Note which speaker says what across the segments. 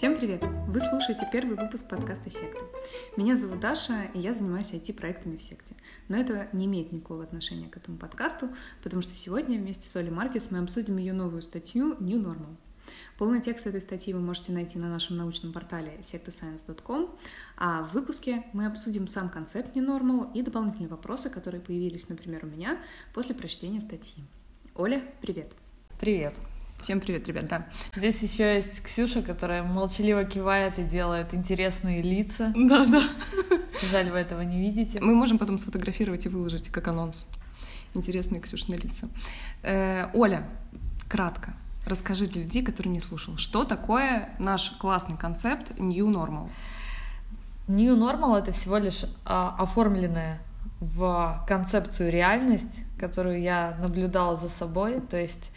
Speaker 1: Всем привет! Вы слушаете первый выпуск подкаста «Секты». Меня зовут Даша, и я занимаюсь IT-проектами в секте. Но это не имеет никакого отношения к этому подкасту, потому что сегодня вместе с Олей Маркес мы обсудим ее новую статью «New Normal». Полный текст этой статьи вы можете найти на нашем научном портале sectascience.com, а в выпуске мы обсудим сам концепт New Normal и дополнительные вопросы, которые появились, например, у меня после прочтения статьи. Оля, привет!
Speaker 2: Привет!
Speaker 1: Всем привет, ребят, да.
Speaker 2: Здесь еще есть Ксюша, которая молчаливо кивает и делает интересные лица.
Speaker 1: Да, да.
Speaker 2: Жаль, вы этого не видите.
Speaker 1: Мы можем потом сфотографировать и выложить как анонс. Интересные Ксюшины лица. Э, Оля, кратко, расскажи для людей, которые не слушал, что такое наш классный концепт New Normal?
Speaker 2: New Normal — это всего лишь а, оформленная в концепцию реальность, которую я наблюдала за собой, то есть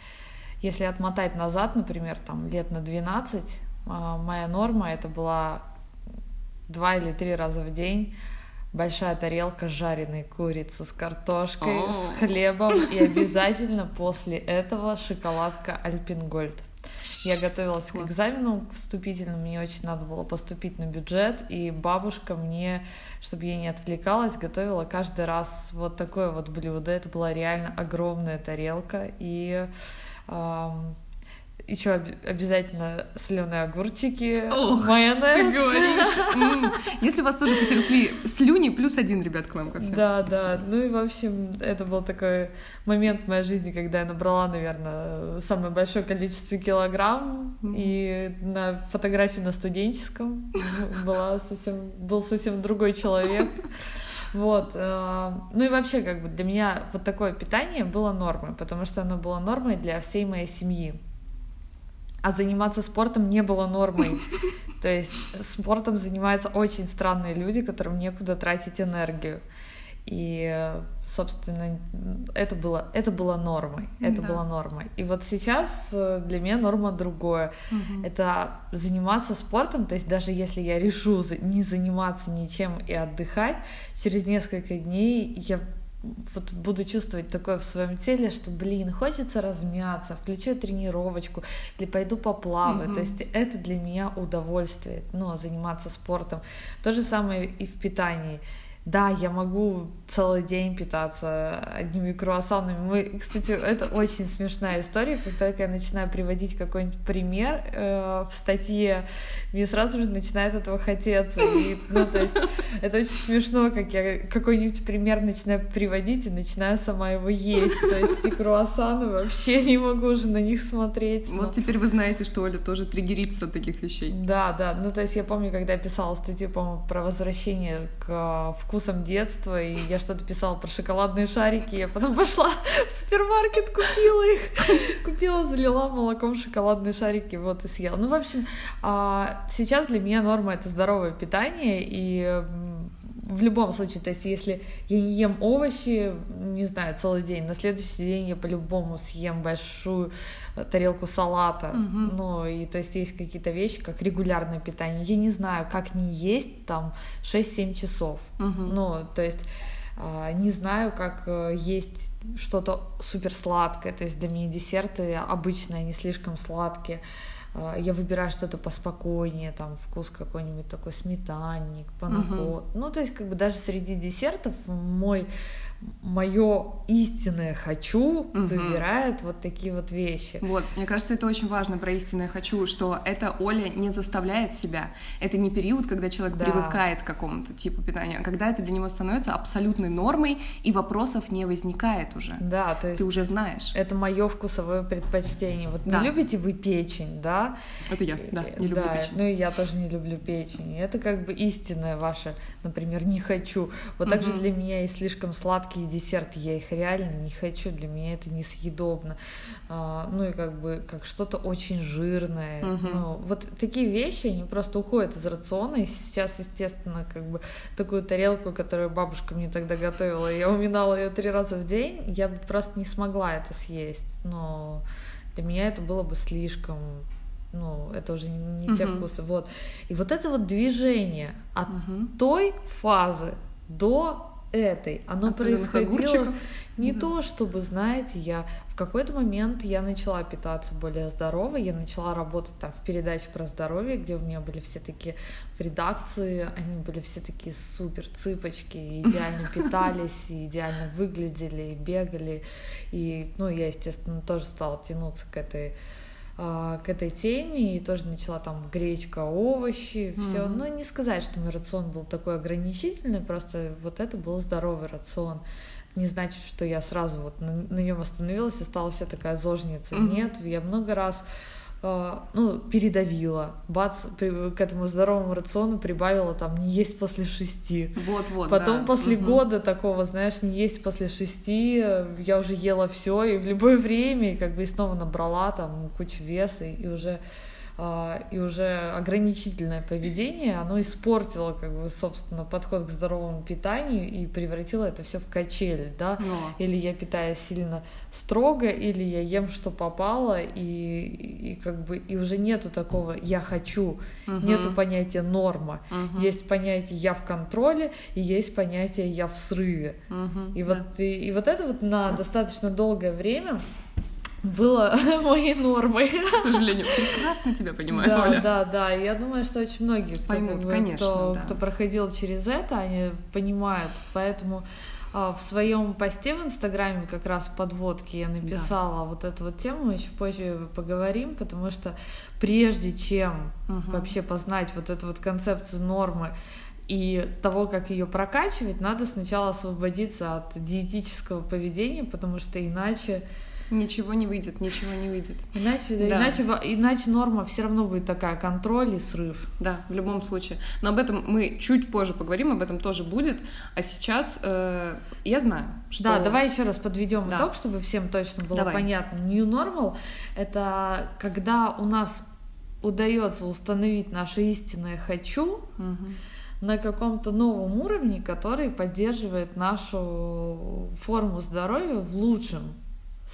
Speaker 2: если отмотать назад, например, там лет на 12, а, моя норма это была два или три раза в день большая тарелка жареной курицы с картошкой, oh. с хлебом и обязательно после этого шоколадка Альпингольд. Я готовилась Класс. к экзамену вступительному, мне очень надо было поступить на бюджет, и бабушка мне, чтобы я не отвлекалась, готовила каждый раз вот такое вот блюдо. Это была реально огромная тарелка, и еще обязательно соленые огурчики, Ох, майонез.
Speaker 1: Если у вас тоже потерпли слюни, плюс один, ребят, к вам ко всем.
Speaker 2: Да, да. Ну и, в общем, это был такой момент в моей жизни, когда я набрала, наверное, самое большое количество килограмм. И на фотографии на студенческом была совсем, был совсем другой человек. Вот. Э, ну и вообще, как бы для меня вот такое питание было нормой, потому что оно было нормой для всей моей семьи. А заниматься спортом не было нормой. То есть спортом занимаются очень странные люди, которым некуда тратить энергию. И, собственно, это было, это было нормой. Это да. было нормой. И вот сейчас э, для меня норма другое. Угу. Это заниматься спортом, то есть даже если я решу не заниматься ничем и отдыхать, через несколько дней я вот буду чувствовать такое в своем теле, что, блин, хочется размяться, включу тренировочку или пойду поплаваю. Mm-hmm. То есть это для меня удовольствие, ну, заниматься спортом. То же самое и в питании да, я могу целый день питаться одними круассанами. Мы, кстати, это очень смешная история, как только я начинаю приводить какой-нибудь пример э, в статье, мне сразу же начинает этого хотеться. И, ну, то есть, это очень смешно, как я какой-нибудь пример начинаю приводить и начинаю сама его есть. То есть, и круассаны вообще не могу уже на них смотреть.
Speaker 1: Вот но... теперь вы знаете, что Оля тоже триггерится от таких вещей.
Speaker 2: Да, да. Ну, то есть, я помню, когда я писала статью, по-моему, про возвращение к вкусу вкусом детства, и я что-то писала про шоколадные шарики, я потом пошла в супермаркет, купила их, купила, залила молоком шоколадные шарики, вот и съела. Ну, в общем, а, сейчас для меня норма — это здоровое питание, и в любом случае, то есть если я не ем овощи, не знаю, целый день, на следующий день я по-любому съем большую тарелку салата, угу. ну и то есть есть какие-то вещи, как регулярное питание, я не знаю, как не есть там 6-7 часов, угу. ну то есть а, не знаю, как э, есть что-то супер сладкое, то есть для меня десерты обычные, они слишком сладкие, а, я выбираю что-то поспокойнее, там вкус какой-нибудь такой сметанник, панакот. Угу. Ну, то есть, как бы даже среди десертов мой мое истинное хочу угу. выбирает вот такие вот вещи.
Speaker 1: Вот, мне кажется, это очень важно про истинное хочу, что это Оля не заставляет себя. Это не период, когда человек да. привыкает к какому-то типу питания, а когда это для него становится абсолютной нормой и вопросов не возникает уже.
Speaker 2: Да, то есть
Speaker 1: ты уже знаешь.
Speaker 2: Это мое вкусовое предпочтение. Вот да. не любите вы печень, да?
Speaker 1: Это я, да, не люблю да, печень.
Speaker 2: Ну и я тоже не люблю печень. Это как бы истинное ваше, например, не хочу. Вот угу. также для меня и слишком сладкий сладкие десерты, я их реально не хочу, для меня это несъедобно. А, ну и как бы как что-то очень жирное. Угу. Ну, вот такие вещи, они просто уходят из рациона, и сейчас, естественно, как бы такую тарелку, которую бабушка мне тогда готовила, я уминала ее три раза в день, я бы просто не смогла это съесть, но для меня это было бы слишком ну, это уже не uh-huh. те вкусы, вот. И вот это вот движение от uh-huh. той фазы до этой. Оно
Speaker 3: От
Speaker 2: происходило не
Speaker 3: Да.
Speaker 2: то, чтобы, знаете, я в какой-то момент я начала питаться более здорово, я начала работать там в передаче про здоровье, где у меня были все такие в редакции, они были все такие супер цыпочки, идеально питались, и идеально выглядели, и бегали, и, ну, я, естественно, тоже стала тянуться к этой к этой теме и тоже начала там гречка, овощи, все.
Speaker 3: Мгм.
Speaker 2: Но не сказать, что мой рацион был такой ограничительный, просто вот это был здоровый рацион. Не значит, что я сразу вот на, нем остановилась и стала вся такая зожница.
Speaker 3: Мгм.
Speaker 2: Нет, я много раз ну, передавила. Бац, при- к этому здоровому рациону прибавила там не есть после шести.
Speaker 3: Вот-вот,
Speaker 2: Потом
Speaker 3: да.
Speaker 2: после
Speaker 3: Мгм.
Speaker 2: года такого, знаешь, не есть после шести, э, я уже ела все и в любое время, и как бы и снова набрала там кучу веса, и уже а, и уже ограничительное поведение, оно испортило, как бы, собственно, подход к здоровому питанию и превратило это все в качель, да.
Speaker 3: Но.
Speaker 2: Или я питаюсь сильно строго, или я ем, что попало, и, и как бы и уже нету такого я хочу,
Speaker 3: Мгм.
Speaker 2: нету понятия норма.
Speaker 3: Мгм.
Speaker 2: Есть понятие я в контроле и есть понятие я в срыве.
Speaker 3: Мгм.
Speaker 2: И
Speaker 3: Да.
Speaker 2: вот и, и вот это вот на достаточно долгое время было моей нормой.
Speaker 3: К сожалению, прекрасно тебя понимаю,
Speaker 2: да,
Speaker 3: Оля.
Speaker 2: да, да. И я думаю, что очень многие, кто,
Speaker 3: Поймут,
Speaker 2: как бы,
Speaker 3: конечно,
Speaker 2: кто,
Speaker 3: да.
Speaker 2: кто проходил через это, они понимают. Поэтому а, в своем посте в Инстаграме как раз в подводке я написала вот эту вот тему, еще позже поговорим, потому что прежде чем
Speaker 3: Мгм.
Speaker 2: вообще познать вот эту вот концепцию нормы и того, как ее прокачивать, надо сначала освободиться от диетического поведения, потому что иначе
Speaker 3: Ничего не выйдет, ничего не выйдет.
Speaker 2: Иначе,
Speaker 3: Да.
Speaker 2: иначе, иначе норма все равно будет такая контроль и срыв.
Speaker 3: Да, в любом случае. Но об этом мы чуть позже поговорим, об этом тоже будет. А сейчас э, я знаю, что...
Speaker 2: Да, давай еще раз подведем
Speaker 3: Да.
Speaker 2: итог, чтобы всем точно было
Speaker 3: Давай.
Speaker 2: понятно. New normal это когда у нас удается установить наше истинное хочу
Speaker 3: Мгм.
Speaker 2: на каком-то новом уровне, который поддерживает нашу форму здоровья в лучшем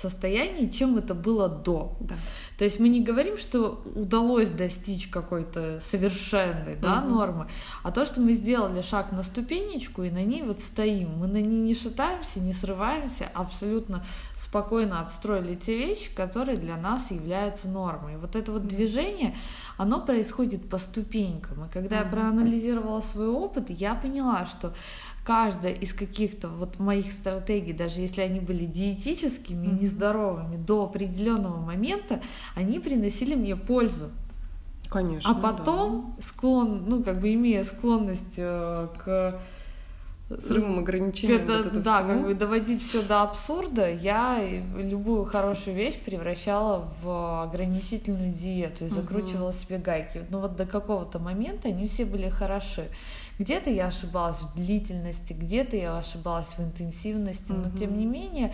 Speaker 2: состоянии, чем это было до.
Speaker 3: Да.
Speaker 2: То есть мы не говорим, что удалось достичь какой-то совершенной да,
Speaker 3: Мгм.
Speaker 2: нормы, а то, что мы сделали шаг на ступенечку и на ней вот стоим. Мы на ней не шатаемся, не срываемся, абсолютно спокойно отстроили те вещи, которые для нас являются нормой. И вот это вот движение, оно происходит по ступенькам. И когда я
Speaker 3: Мгм.
Speaker 2: проанализировала свой опыт, я поняла, что каждая из каких-то вот моих стратегий, даже если они были диетическими,
Speaker 3: Мгм.
Speaker 2: нездоровыми, до определенного момента, они приносили мне пользу.
Speaker 3: Конечно.
Speaker 2: а потом склон, ну как бы имея склонность э, к
Speaker 3: да. Срывом ограничений.
Speaker 2: это,
Speaker 3: вот этого
Speaker 2: да,
Speaker 3: всего.
Speaker 2: как бы доводить все до абсурда, я любую хорошую вещь превращала в ограничительную диету и закручивала себе гайки. Но вот до какого-то момента они все были хороши. Где-то я ошибалась в длительности, где-то я ошибалась в интенсивности, но
Speaker 3: Мгм.
Speaker 2: тем не менее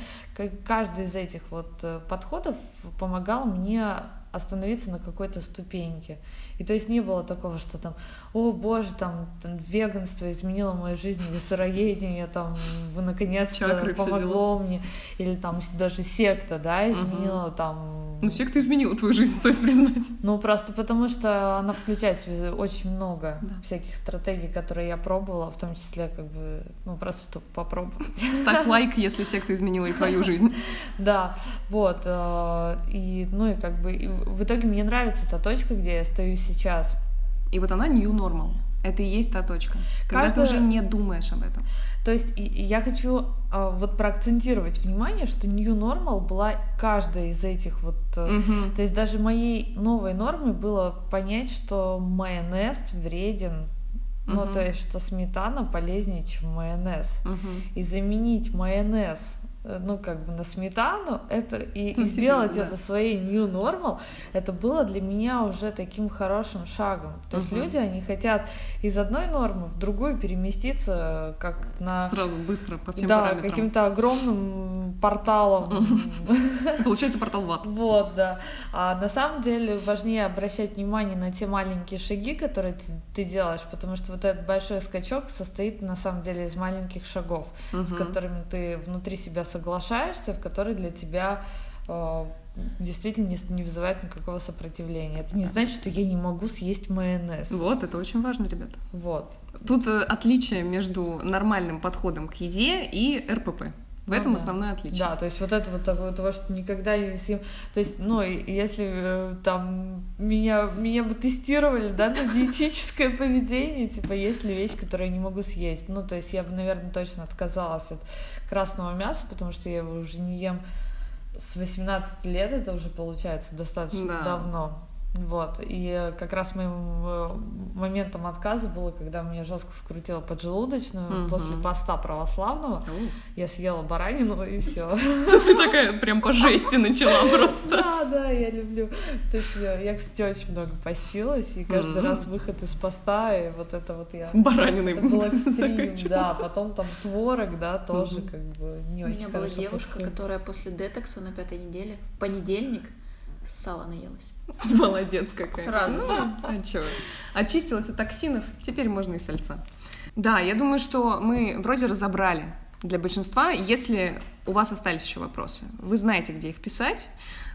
Speaker 2: каждый из этих вот э, подходов помогал мне остановиться на какой-то ступеньке. И то есть не было такого, что там, о боже, там, там веганство изменило мою жизнь, или сыроедение, там, вы наконец-то помогло мне, или там даже секта, да, изменила там...
Speaker 3: Ну, секта изменила твою жизнь, стоит признать.
Speaker 2: Ну, просто потому что она включает в себя очень много
Speaker 3: Да.
Speaker 2: всяких стратегий, которые я пробовала, в том числе, как бы, ну, просто чтобы попробовать.
Speaker 3: Ставь лайк, если секта изменила и твою жизнь.
Speaker 2: Да, вот, э, и, ну, и как бы, в итоге мне нравится та точка, где я стою сейчас.
Speaker 3: И вот она new normal. Это и есть та точка. Когда ты
Speaker 2: Каждая-
Speaker 3: уже не думаешь об этом.
Speaker 2: То есть я хочу а, вот проакцентировать внимание, что New Normal была каждая из этих вот...
Speaker 3: Мгм.
Speaker 2: То есть даже моей новой нормой было понять, что майонез вреден. Ну, то есть, что сметана полезнее, чем майонез.
Speaker 3: Мгм.
Speaker 2: И заменить майонез ну, как бы на сметану, это и, и
Speaker 3: Ну,
Speaker 2: сделать
Speaker 3: типа, да.
Speaker 2: это своей new normal, это было для меня уже таким хорошим шагом. То есть люди, они хотят из одной нормы в другую переместиться, как на
Speaker 3: Сразу, быстро, по всем
Speaker 2: да,
Speaker 3: параметрам.
Speaker 2: каким-то огромным порталом.
Speaker 3: Получается портал в ад.
Speaker 2: Вот, да. А на самом деле важнее обращать внимание на те маленькие шаги, которые ты, ты делаешь, потому что вот этот большой скачок состоит на самом деле из маленьких шагов, с которыми ты внутри себя соглашаешься, в которые для тебя э, действительно не, не вызывает никакого сопротивления. Это не значит, что я не могу съесть майонез.
Speaker 1: Вот, это очень важно, ребята.
Speaker 2: Вот.
Speaker 1: Тут э, отличие между нормальным подходом к еде и РПП. В этом
Speaker 2: Ну да.
Speaker 1: основное отличие.
Speaker 2: Да, то есть вот это вот такое, того, что никогда не съем. То есть, ну, если э, там меня, меня бы тестировали, да, на диетическое поведение, типа, есть ли вещь, которую я не могу съесть. Ну, то есть я бы, наверное, точно отказалась от красного мяса, потому что я его уже не ем с 18 лет, это уже получается достаточно
Speaker 1: Да.
Speaker 2: давно. Вот, и как раз моим э, моментом отказа было, когда меня жестко скрутило поджелудочную
Speaker 1: Мгм.
Speaker 2: после поста православного.
Speaker 1: Оу.
Speaker 2: Я съела баранину и все.
Speaker 1: Ты такая прям по жести начала просто.
Speaker 2: Да, да, я люблю. То есть я, кстати, очень много постилась, и каждый раз выход из поста, и вот это вот я...
Speaker 1: Бараниной
Speaker 2: Это был экстрим, да. Потом там творог, да, тоже как бы не
Speaker 4: У
Speaker 2: очень
Speaker 4: меня была девушка, которая после детокса на пятой неделе в понедельник сало наелась.
Speaker 1: Молодец какая.
Speaker 4: Сразу.
Speaker 1: Ну, а чё? Очистилась от токсинов, теперь можно и сальца. Да, я думаю, что мы вроде разобрали для большинства. Если у вас остались еще вопросы, вы знаете, где их писать.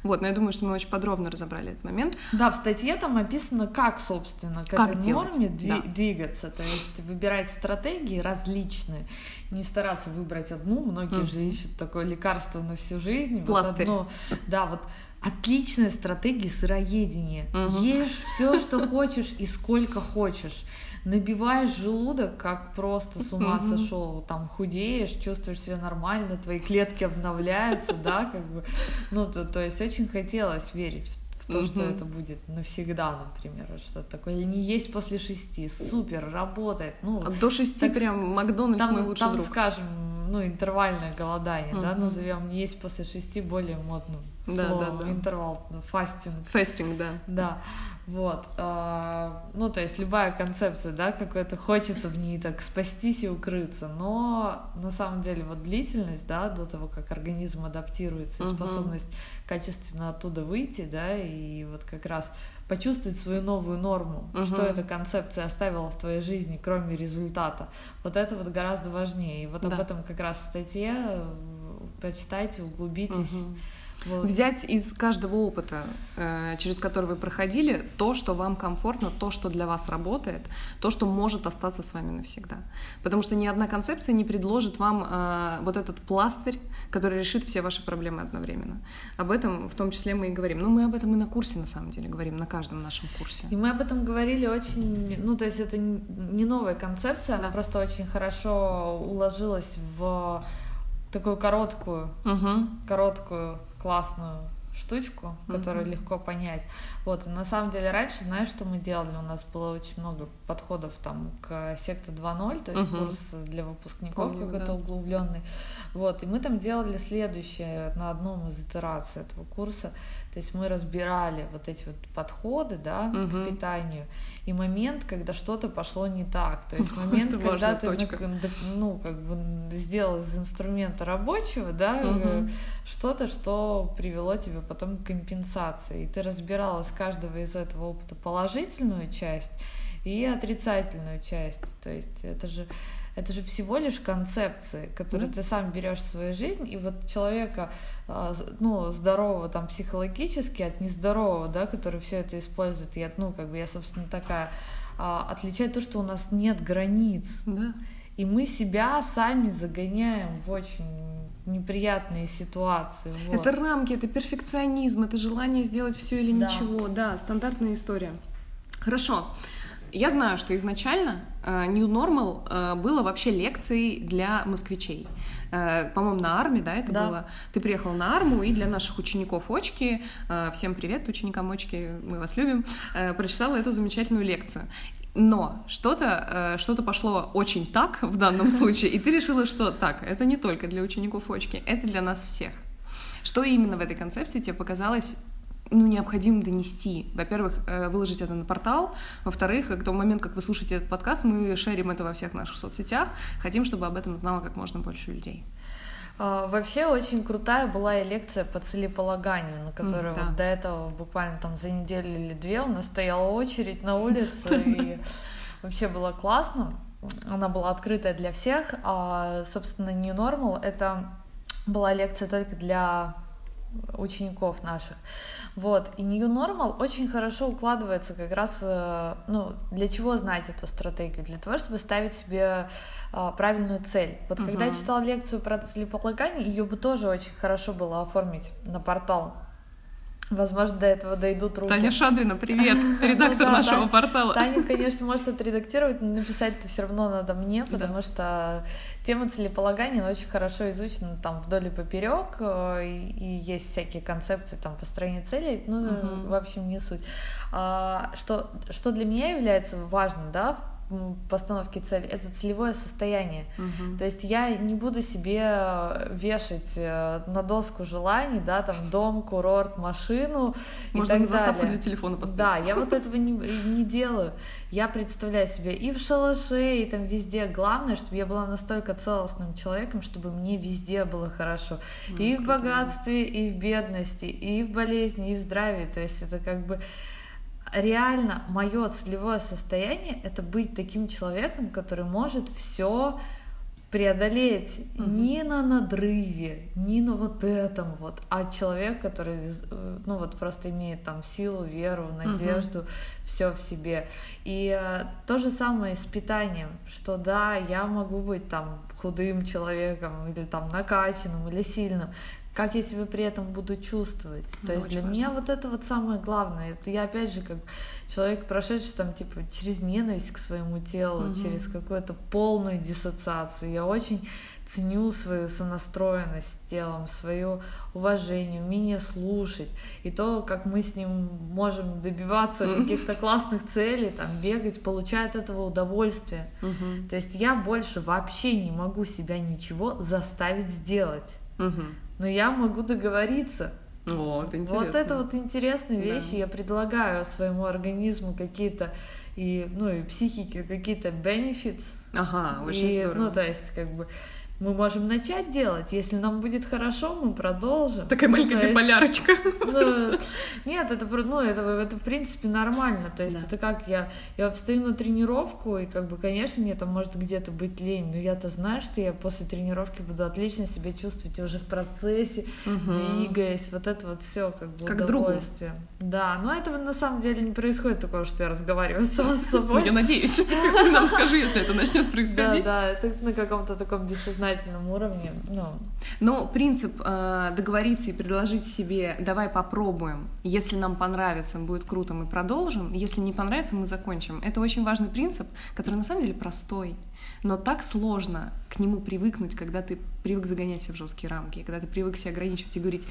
Speaker 1: Вот, но я думаю, что мы очень подробно разобрали этот момент.
Speaker 2: Да, в статье там описано, как, собственно, к
Speaker 1: Как
Speaker 2: этой
Speaker 1: делать,
Speaker 2: норме дви-
Speaker 1: да.
Speaker 2: двигаться. То есть выбирать стратегии различные, не стараться выбрать одну. Многие
Speaker 1: Мгм.
Speaker 2: же ищут такое лекарство на всю жизнь. Вот
Speaker 1: Пластырь.
Speaker 2: одно- да, вот отличная стратегия сыроедения.
Speaker 1: Мгм.
Speaker 2: Ешь все, что хочешь и сколько хочешь. Набиваешь желудок, как просто с ума
Speaker 1: Мгм.
Speaker 2: сошел. Там худеешь, чувствуешь себя нормально, твои клетки обновляются, да, как бы. Ну, то, то есть очень хотелось верить в, то, что
Speaker 1: Мгм.
Speaker 2: это будет навсегда, например, что-то такое. Или не есть после шести. Супер, работает. Ну,
Speaker 1: До шести
Speaker 2: Так,
Speaker 1: прям Макдональдс мой
Speaker 2: там,
Speaker 1: лучший
Speaker 2: там
Speaker 1: друг.
Speaker 2: скажем, ну, интервальное голодание, да,
Speaker 1: Мгм.
Speaker 2: назовем, не есть после шести более модным
Speaker 1: Да,
Speaker 2: словом,
Speaker 1: да, да.
Speaker 2: интервал, ну, fasting.
Speaker 1: Fasting, да.
Speaker 2: Да, вот. а, Ну, то есть любая концепция, да, какой-то хочется в ней так спастись и укрыться, но на самом деле вот длительность, да, до того, как организм адаптируется, и способность качественно оттуда выйти, да, и вот как раз почувствовать свою новую норму,
Speaker 1: Мгм.
Speaker 2: что эта концепция оставила в твоей жизни, кроме результата. Вот это вот гораздо важнее. И вот об
Speaker 1: Да.
Speaker 2: этом как раз в статье э, почитайте, углубитесь.
Speaker 1: Мгм.
Speaker 2: Вот.
Speaker 1: Взять из каждого опыта, э, через который вы проходили, то, что вам комфортно, то, что для вас работает, то, что может остаться с вами навсегда. Потому что ни одна концепция не предложит вам э, вот этот пластырь, который решит все ваши проблемы одновременно. Об этом в том числе мы и говорим. Но мы об этом и на курсе, на самом деле, говорим, на каждом нашем курсе.
Speaker 2: И мы об этом говорили очень, ну то есть это не новая концепция, она просто очень хорошо уложилась в такую короткую,
Speaker 1: Мгм.
Speaker 2: короткую классную штучку, которую
Speaker 1: Мгм.
Speaker 2: легко понять. Вот, и на самом деле раньше, знаешь, что мы делали? У нас было очень много подходов там к секта 2.0, то есть
Speaker 1: Мгм.
Speaker 2: курс для выпускников
Speaker 1: Помню,
Speaker 2: какой-то
Speaker 1: да.
Speaker 2: углубленный. Вот, и мы там делали следующее на одном из итераций этого курса. То есть мы разбирали вот эти вот подходы, да,
Speaker 1: Мгм.
Speaker 2: к питанию, и момент, когда что-то пошло не так. То есть момент,
Speaker 1: Это
Speaker 2: когда ты,
Speaker 1: точка.
Speaker 2: ну, как бы сделал из инструмента рабочего, да, э, что-то, что привело тебя потом к компенсации. И ты разбирала из каждого из этого опыта положительную часть и отрицательную часть. То есть это же это же всего лишь концепции, которые
Speaker 1: Да.
Speaker 2: ты сам берешь в свою жизнь, и вот человека, а, ну, здорового там психологически от нездорового, да, который все это использует, и от, ну, как бы я, собственно, такая, а, отличает то, что у нас нет границ,
Speaker 1: Да.
Speaker 2: и мы себя сами загоняем в очень неприятные ситуации. вот.
Speaker 1: Это рамки, это перфекционизм, это желание сделать все или
Speaker 2: Да.
Speaker 1: ничего. Да, стандартная история. Хорошо. Я знаю, что изначально э, New Normal э, было вообще лекцией для москвичей. Э, По-моему, на арме, да, это
Speaker 2: Да.
Speaker 1: было. Ты приехал на арму и для наших учеников Очки, всем привет, ученикам Очки, мы вас любим, прочитала эту замечательную лекцию. Но что-то что пошло очень так в данном случае, и ты решила, что так, это не только для учеников Очки, это для нас всех. Что именно в этой концепции тебе показалось ну, необходимо донести. Во-первых, э, выложить это на портал. Во-вторых, к тому моменту, как вы слушаете этот подкаст, мы шерим это во всех наших соцсетях. Хотим, чтобы об этом знало как можно больше людей.
Speaker 2: А, Вообще очень крутая была и лекция по целеполаганию, на которую
Speaker 1: М, да.
Speaker 2: вот до этого буквально там за неделю или две у нас стояла очередь на улице, и вообще было классно. Она была открытая для всех, а, собственно, New Normal — это была лекция только для учеников наших. Вот. И New Normal очень хорошо укладывается как раз, э, ну, для чего знать эту стратегию? Для того, чтобы ставить себе э, правильную цель. Вот uh-huh. когда я читала лекцию про целеполагание, ее бы тоже очень хорошо было оформить на портал. Возможно, до этого дойдут руки.
Speaker 3: Таня Шадрина, привет, редактор ну, да, нашего
Speaker 2: Таня,
Speaker 3: портала.
Speaker 2: Таня, конечно, может отредактировать, но написать это все равно надо мне, потому да. что тема целеполагания очень хорошо изучена там вдоль и поперек, э, и, и есть всякие концепции там построения целей, ну, угу. в общем, не суть. А, что, что для меня является важным, да, постановки цели, это целевое состояние. Угу. То есть я не буду себе вешать э, на доску желаний, да, там дом, курорт, машину
Speaker 3: Можно
Speaker 2: и так
Speaker 3: заставку
Speaker 2: далее.
Speaker 3: для телефона поставить.
Speaker 2: Да, я вот этого не, не делаю. Я представляю себе и в шалаше, и там везде. Главное, чтобы я была настолько целостным человеком, чтобы мне везде было хорошо. Ну, и в богатстве, и в бедности, и в болезни, и в здравии. То есть это как бы реально мое целевое состояние это быть таким человеком, который может все преодолеть угу. не на надрыве, не на вот этом вот, а человек, который, э, ну вот просто имеет там силу, веру, надежду, угу. все в себе. И э, то же самое с питанием, что да, я могу быть там худым человеком или там накачанным или сильным, как я себя при этом буду чувствовать. Ну, То есть для важно. меня вот это вот самое главное. Это я опять же как человек, прошедший там типа через ненависть к своему телу, угу. через какую-то полную диссоциацию. Я очень ценю свою сонастроенность с телом, свое уважение, умение слушать, и то, как мы с ним можем добиваться каких-то классных целей, там, бегать, получать от этого удовольствие. То есть я больше вообще не могу себя ничего заставить сделать но я могу договориться.
Speaker 3: Вот, интересно.
Speaker 2: Вот это вот интересные вещи. Да. Я предлагаю своему организму какие-то и, ну, и психике какие-то benefits.
Speaker 3: Ага, очень
Speaker 2: и,
Speaker 3: здорово.
Speaker 2: Ну, то есть, как бы, мы можем начать делать. Если нам будет хорошо, мы продолжим.
Speaker 3: Такая ну, маленькая есть, биполярочка.
Speaker 2: Ну, нет, это, ну, это, это в принципе нормально. То есть да. это как я, я встаю на тренировку, и как бы, конечно, мне там может где-то быть лень, но я-то знаю, что я после тренировки буду отлично себя чувствовать уже в процессе, угу. двигаясь, вот это вот все как бы как удовольствие. Другу. Да, но этого на самом деле не происходит такого, что я разговариваю сама с собой.
Speaker 3: Ну, я надеюсь. Нам скажи, если это начнет происходить.
Speaker 2: Да, да, это на каком-то таком бессознательном сознательном уровне. Ну.
Speaker 3: Но принцип э, договориться и предложить себе, давай попробуем, если нам понравится, будет круто, мы продолжим, если не понравится, мы закончим. Это очень важный принцип, который на самом деле простой. Но так сложно к нему привыкнуть, когда ты привык загонять себя в жесткие рамки, когда ты привык себя ограничивать и говорить,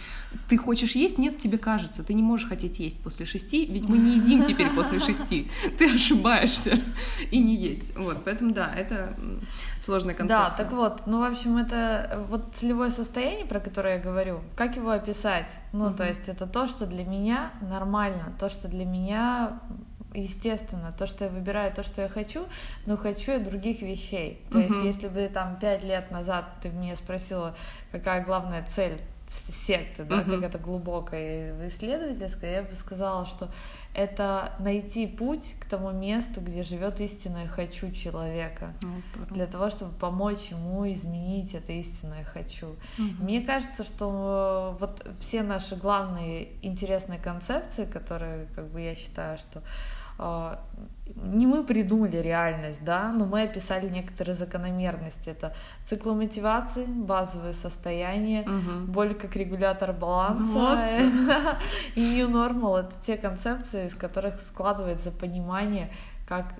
Speaker 3: ты хочешь есть? Нет, тебе кажется, ты не можешь хотеть есть после шести, ведь мы не едим теперь после шести, ты ошибаешься и не есть. Вот, поэтому да, это сложная концепция.
Speaker 2: Да, так вот, ну, в общем, это вот целевое состояние, про которое я говорю, как его описать? Ну, mm-hmm. то есть это то, что для меня нормально, то, что для меня естественно, то, что я выбираю, то, что я хочу, но хочу я других вещей. То uh-huh. есть, если бы там пять лет назад ты меня спросила, какая главная цель секты, да, uh-huh. как это глубокое исследовательское, я бы сказала, что это найти путь к тому месту, где живет истинное хочу человека,
Speaker 3: oh,
Speaker 2: для того, чтобы помочь ему изменить это истинное хочу. Uh-huh. Мне кажется, что вот все наши главные интересные концепции, которые, как бы я считаю, что не мы придумали реальность, да, но мы описали некоторые закономерности. Это циклы мотивации, базовые состояния, угу. боль как регулятор баланса вот. и new normal — это те концепции, из которых складывается понимание, как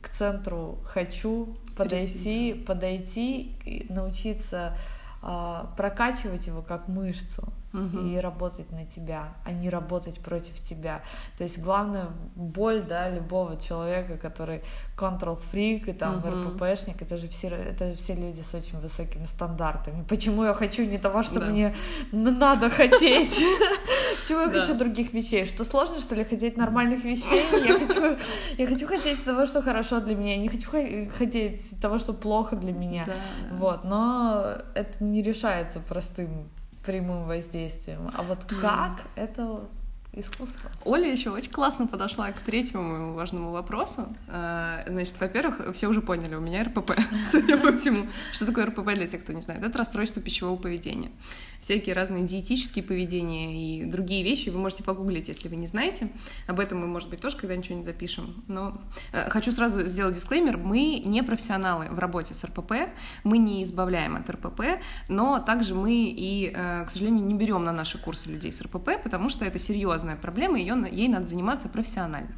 Speaker 2: к центру хочу подойти, Прийти. подойти и научиться а, прокачивать его как мышцу угу. и работать на тебя, а не работать против тебя. То есть главная боль, да, любого человека, который control freak и там угу. РППшник, это же все, это же все люди с очень высокими стандартами. Почему я хочу не того, что да. мне надо хотеть? Почему я хочу других вещей? Что сложно, что ли, хотеть нормальных вещей? Я хочу, я хочу хотеть того, что хорошо для меня, не хочу хотеть того, что плохо для меня. Вот, но это не решается простым прямым воздействием. А вот как, это искусство.
Speaker 1: Оля еще очень классно подошла к третьему моему важному вопросу. Э, значит, во-первых, все уже поняли, у меня РПП, судя по всему. Что такое РПП для тех, кто не знает? Это расстройство пищевого поведения. Всякие разные диетические поведения и другие вещи вы можете погуглить, если вы не знаете. Об этом мы, может быть, тоже когда-нибудь что-нибудь запишем. Но э, хочу сразу сделать дисклеймер. Мы не профессионалы в работе с РПП, мы не избавляем от РПП, но также мы и, э, к сожалению, не берем на наши курсы людей с РПП, потому что это серьезная проблема, ее, ей надо заниматься профессионально.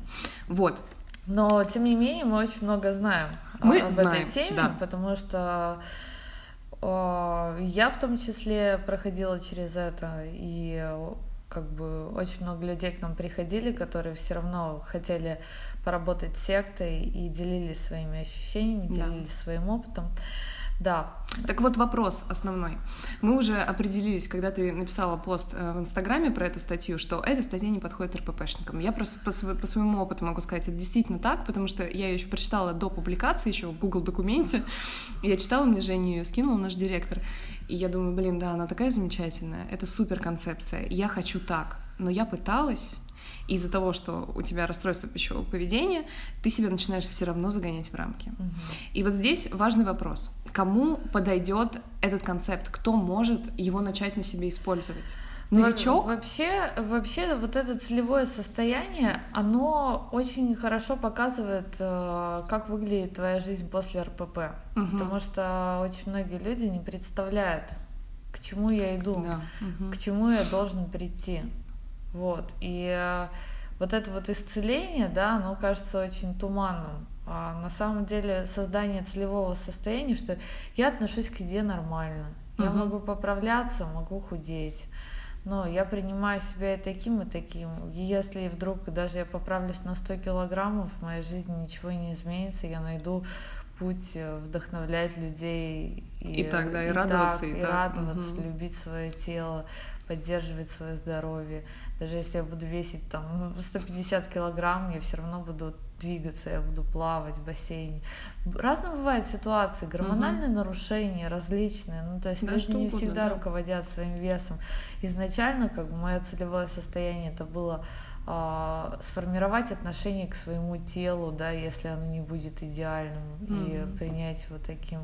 Speaker 1: Вот.
Speaker 2: Но, тем не менее, мы очень много знаем
Speaker 1: Мы
Speaker 2: об
Speaker 1: знаем,
Speaker 2: этой теме,
Speaker 1: да.
Speaker 2: потому что я в том числе проходила через это, и как бы очень много людей к нам приходили, которые все равно хотели поработать с сектой и делились своими ощущениями,
Speaker 1: Да.
Speaker 2: делились своим опытом. Да,
Speaker 1: Так вот вопрос основной. Мы уже определились, когда ты написала пост э, в Инстаграме про эту статью, что эта статья не подходит РППшникам. Я просто по, по своему опыту могу сказать, это действительно так, потому что я ее еще прочитала до публикации, еще в Google документе. Я читала, мне Женя ее скинул, наш директор. И я думаю, блин, да, она такая замечательная, это супер концепция, я хочу так. Но я пыталась, из-за того, что у тебя расстройство пищевого поведения, ты себя начинаешь все равно загонять в рамки.
Speaker 2: Мгм.
Speaker 1: И вот здесь важный вопрос. Кому подойдет этот концепт? Кто может его начать на себе использовать? Новичок?
Speaker 2: Во- Вообще, вообще вот это целевое состояние, оно очень хорошо показывает, э, как выглядит твоя жизнь после РПП.
Speaker 1: Мгм.
Speaker 2: Потому что очень многие люди не представляют, к чему я иду,
Speaker 1: Да. Мгм.
Speaker 2: к чему я должен прийти. Вот. И э, вот это вот исцеление, да, оно кажется очень туманным. А на самом деле создание целевого состояния, что я отношусь к еде нормально. Я
Speaker 1: Мгм.
Speaker 2: могу поправляться, могу худеть. Но я принимаю себя и таким, и таким. И если вдруг даже я поправлюсь на 100 килограммов, в моей жизни ничего не изменится, я найду путь э, вдохновлять людей.
Speaker 1: И так, да, и радоваться,
Speaker 2: так,
Speaker 1: и
Speaker 2: и
Speaker 1: так.
Speaker 2: радоваться,
Speaker 1: Мгм.
Speaker 2: любить свое тело, поддерживать свое здоровье. Даже если я буду весить там 150 килограмм, я все равно буду двигаться, я буду плавать в бассейне. Разные бывают ситуации, гормональные нарушения различные, ну то есть
Speaker 1: Да,
Speaker 2: люди не
Speaker 1: угодно,
Speaker 2: всегда
Speaker 1: да.
Speaker 2: руководят своим весом. Изначально как бы мое целевое состояние это было а, сформировать отношение к своему телу, да, если оно не будет идеальным, и
Speaker 1: Мгм.
Speaker 2: принять его таким.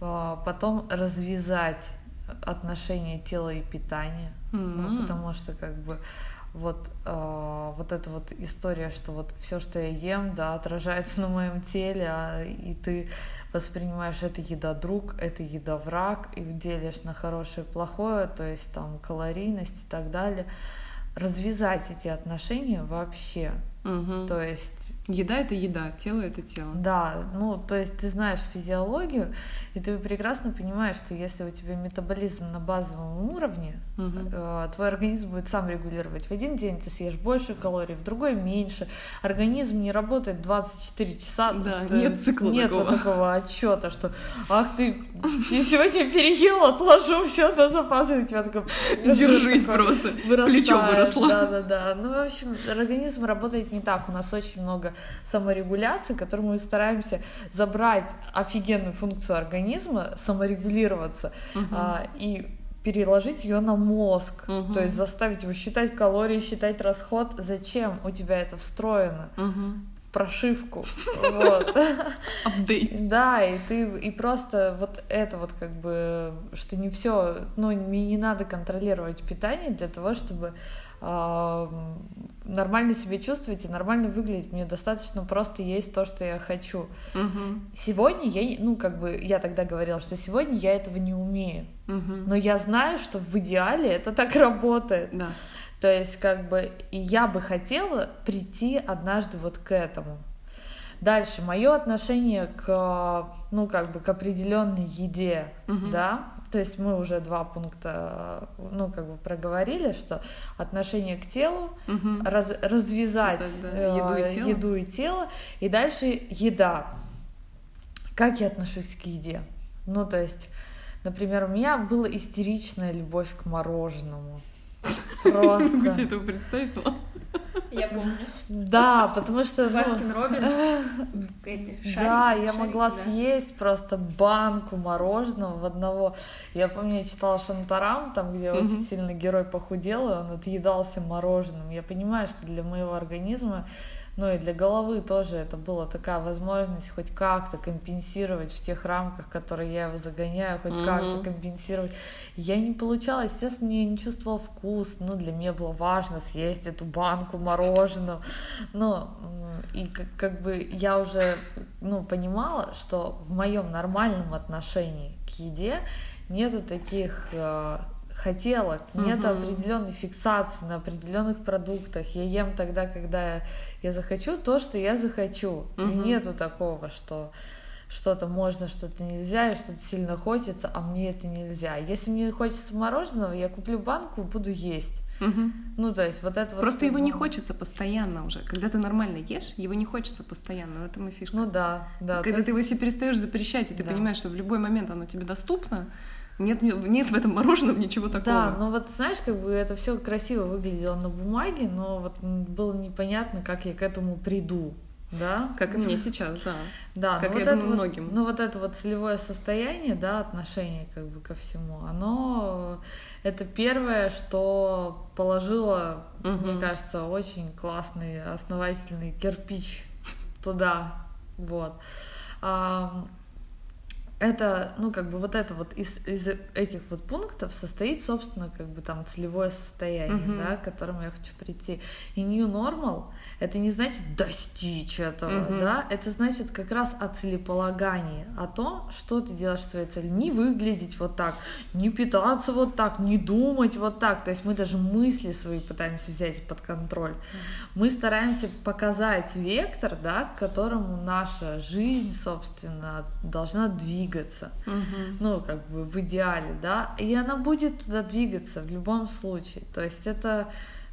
Speaker 2: А, потом развязать отношения тела и питания, ну,
Speaker 1: М.
Speaker 2: потому что как бы вот, а, вот эта вот история, что вот все, что я ем, да, отражается на моем теле, а, и ты воспринимаешь это еда друг, это еда враг, и делишь на хорошее и плохое, то есть там калорийность и так далее. Развязать эти отношения вообще.
Speaker 1: Мгм.
Speaker 2: То есть
Speaker 1: Еда — это еда, тело — это тело.
Speaker 2: да, ну, то есть ты знаешь физиологию, и ты прекрасно понимаешь, что если у тебя метаболизм на базовом уровне, э, твой организм будет сам регулировать. В один день ты съешь больше калорий, в другой меньше. Организм не работает 24 часа.
Speaker 1: Да,
Speaker 2: Тут,
Speaker 1: нет
Speaker 2: э,
Speaker 1: цикла
Speaker 2: Нет
Speaker 1: такого.
Speaker 2: вот такого отчета, что ах ты ты сегодня переел, отложу все на запасы. и тебя такое
Speaker 1: Держись
Speaker 2: такое
Speaker 1: просто.
Speaker 2: вырастает.
Speaker 1: Плечо выросло.
Speaker 2: Да, да, да. Ну, в общем, организм работает не так. У нас очень много саморегуляции, которую мы стараемся забрать офигенную функцию организма, саморегулироваться,
Speaker 1: Мгм.
Speaker 2: а, и переложить ее на мозг,
Speaker 1: Мгм.
Speaker 2: то есть заставить его считать калории, считать расход. Зачем у тебя это встроено в прошивку? Вот.
Speaker 1: Апдейт.
Speaker 2: Да, и ты и просто вот это вот как бы, что не все, ну мне не надо контролировать питание для того, чтобы нормально себя чувствовать и нормально выглядеть. Мне достаточно просто есть то, что я хочу.
Speaker 1: Мгм.
Speaker 2: Сегодня я, ну как бы я тогда говорила, что сегодня я этого не умею,
Speaker 1: Мгм.
Speaker 2: но я знаю, что в идеале это так работает.
Speaker 1: Да.
Speaker 2: То есть, как бы, я бы хотела прийти однажды вот к этому. Дальше, мое отношение к, ну, как бы, к определенной еде,
Speaker 1: Мгм.
Speaker 2: да, то есть мы уже два пункта, ну, как бы проговорили, что отношение к телу,
Speaker 1: Мгм.
Speaker 2: раз- развязать
Speaker 1: Развязать, да,
Speaker 2: э,
Speaker 1: еду и тело.
Speaker 2: еду и тело, и дальше еда. Как я отношусь к еде? Ну, то есть, например, у меня была истеричная любовь к мороженому.
Speaker 1: Не могу себе
Speaker 2: Просто.
Speaker 1: этого представить, но...
Speaker 4: Я помню.
Speaker 2: Да, потому что... ну,
Speaker 4: Baskin Robbins. эти
Speaker 2: Да, я могла
Speaker 4: да.
Speaker 2: съесть просто банку мороженого в одного. Я помню, я читала Шантарам, там, где очень сильно герой похудел, и он отъедался мороженым. Я понимаю, что для моего организма, ну и для головы тоже это была такая возможность хоть как-то компенсировать в тех рамках, которые я его загоняю, хоть
Speaker 1: Мгм.
Speaker 2: как-то компенсировать. Я не получала, естественно, я не чувствовала вкус, ну, для меня было важно съесть эту банку мороженого, но и как, как бы я уже, ну, понимала, что в моем нормальном отношении к еде нету таких э, хотелок, нет
Speaker 1: Мгм.
Speaker 2: определенной фиксации на определенных продуктах. Я ем тогда, когда я захочу то, что я захочу.
Speaker 1: Мгм.
Speaker 2: нету такого, что что-то можно, что-то нельзя, и что-то сильно хочется, а мне это нельзя. Если мне хочется мороженого, я куплю банку и буду есть.
Speaker 1: Мгм.
Speaker 2: Ну, то есть вот это вот...
Speaker 1: Просто его не хочется постоянно уже. Когда ты нормально ешь, его не хочется постоянно. В этом и фишка.
Speaker 2: Ну да, да.
Speaker 1: Когда
Speaker 2: есть-
Speaker 1: ты его себе перестаешь запрещать, и ты
Speaker 2: Да.
Speaker 1: понимаешь, что в любой момент оно тебе доступно, нет, нет в этом мороженом ничего такого.
Speaker 2: Да, ну вот знаешь, как бы это все красиво выглядело на бумаге, но вот было непонятно, как я к этому приду, да?
Speaker 1: Как и мне сейчас, да.
Speaker 2: Да,
Speaker 1: Как
Speaker 2: ну
Speaker 1: я
Speaker 2: вот это
Speaker 1: думаю,
Speaker 2: вот,
Speaker 1: многим.
Speaker 2: ну вот это вот целевое состояние, да, отношение как бы ко всему, оно это первое, что положило, мне
Speaker 1: Мгм.
Speaker 2: кажется, очень классный основательный кирпич туда, вот. Это, ну, как бы вот это вот из, из этих вот пунктов состоит, собственно, как бы там целевое состояние,
Speaker 1: Мгм.
Speaker 2: да, к которому я хочу прийти. И new normal — это не значит достичь этого,
Speaker 1: Мгм.
Speaker 2: да, это значит как раз о целеполагании, о том, что ты делаешь своей цели. Не выглядеть вот так, не питаться вот так, не думать вот так. То есть мы даже мысли свои пытаемся взять под контроль. Мы стараемся показать вектор, да, к которому наша жизнь, собственно, должна двигаться.
Speaker 1: Мгм.
Speaker 2: Ну, как бы в идеале, да, и она будет туда двигаться в любом случае. То есть это,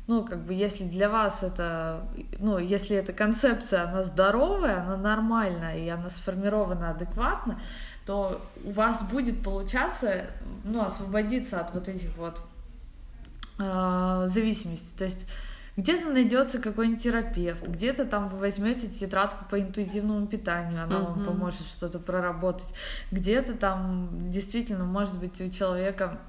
Speaker 2: ну, как бы, если для вас это, ну, если эта концепция, она здоровая, она нормальная, и она сформирована адекватно, то у вас будет получаться, ну, освободиться от вот этих вот э, зависимостей. То есть где-то найдется какой-нибудь терапевт, где-то там вы возьмете тетрадку по интуитивному питанию, она вам поможет что-то проработать. Где-то там действительно, может быть, у человека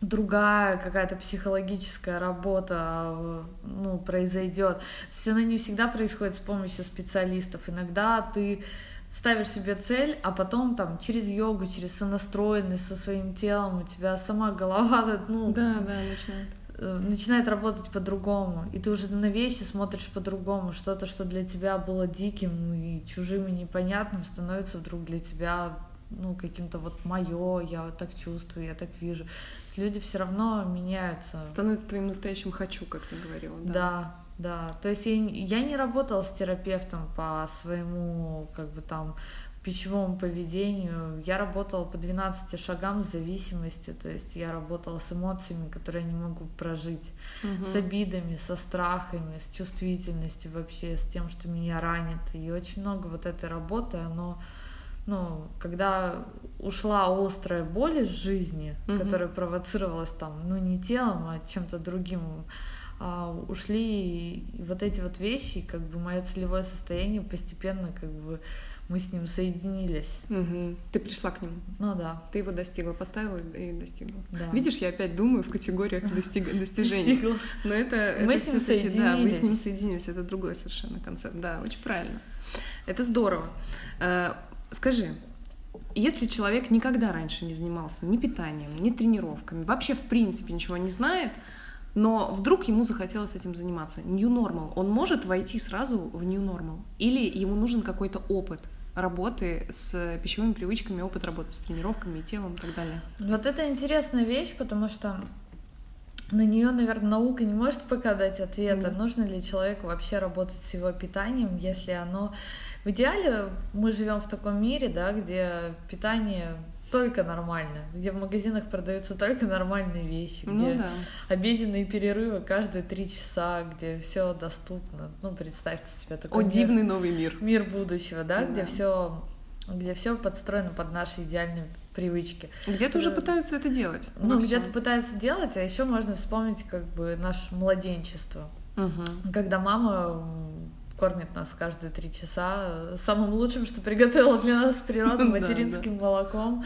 Speaker 2: другая какая-то психологическая работа э, ну, произойдет. То есть она не всегда происходит с помощью специалистов. Иногда ты ставишь себе цель, а потом там через йогу, через сонастроенность со своим телом у тебя сама голова ну,
Speaker 1: Да, да, начинает.
Speaker 2: Э, начинает работать по-другому, и ты уже на вещи смотришь по-другому, что-то, что для тебя было диким и чужим и непонятным, становится вдруг для тебя ну, каким-то вот мое, я вот так чувствую, я так вижу. Люди все равно меняются.
Speaker 1: Становится твоим настоящим хочу, как ты говорила. Да.
Speaker 2: Да, да. То есть я, я не работала с терапевтом по своему, как бы там, пищевому поведению. Я работала по 12 шагам с зависимостью, то есть я работала с эмоциями, которые я не могу прожить,
Speaker 1: Мгм.
Speaker 2: с обидами, со страхами, с чувствительностью вообще, с тем, что меня ранит. И очень много вот этой работы, оно ну, когда ушла острая боль из жизни,
Speaker 1: Мгм.
Speaker 2: которая провоцировалась там, ну, не телом, а чем-то другим, а, ушли и вот эти вот вещи, как бы мое целевое состояние постепенно, как бы мы с ним соединились.
Speaker 1: Мгм. Ты пришла к нему.
Speaker 2: Ну да,
Speaker 1: Ты его достигла, поставила и достигла.
Speaker 2: да.
Speaker 1: Видишь, я опять думаю в категориях достиг- достижений.
Speaker 2: Достигла.
Speaker 1: Но это,
Speaker 2: Мы
Speaker 1: это
Speaker 2: с ним
Speaker 1: всё-таки, да, мы с ним
Speaker 2: соединились.
Speaker 1: соединились. Это другой совершенно концепт. Да, очень правильно. Это здорово. Э, Скажи, если человек никогда раньше не занимался ни питанием, ни тренировками, вообще в принципе ничего не знает, но вдруг ему захотелось этим заниматься, new normal, он может войти сразу в new normal? Или ему нужен какой-то опыт работы с пищевыми привычками, опыт работы с тренировками, телом и так далее?
Speaker 2: Вот это интересная вещь, потому что на нее, наверное, наука не может пока дать ответа,
Speaker 1: Да.
Speaker 2: нужно ли человеку вообще работать с его питанием, если оно... В идеале мы живем в таком мире, да, где питание только нормально, где в магазинах продаются только нормальные вещи,
Speaker 1: Ну
Speaker 2: где
Speaker 1: да.
Speaker 2: обеденные перерывы каждые три часа, где все доступно. Ну, представьте себе такой
Speaker 1: О,
Speaker 2: мир
Speaker 1: дивный новый мир.
Speaker 2: мир будущего, да, где
Speaker 1: Да.
Speaker 2: все где все подстроено под наши идеальные привычки.
Speaker 1: Где-то уже
Speaker 2: Э,
Speaker 1: пытаются это делать.
Speaker 2: Ну,
Speaker 1: во
Speaker 2: где-то пытаются делать, а еще можно вспомнить как бы наше младенчество.
Speaker 1: Мгм.
Speaker 2: когда мама кормит нас каждые три часа э, самым лучшим, что приготовила для нас природа,
Speaker 1: Да,
Speaker 2: материнским молоком.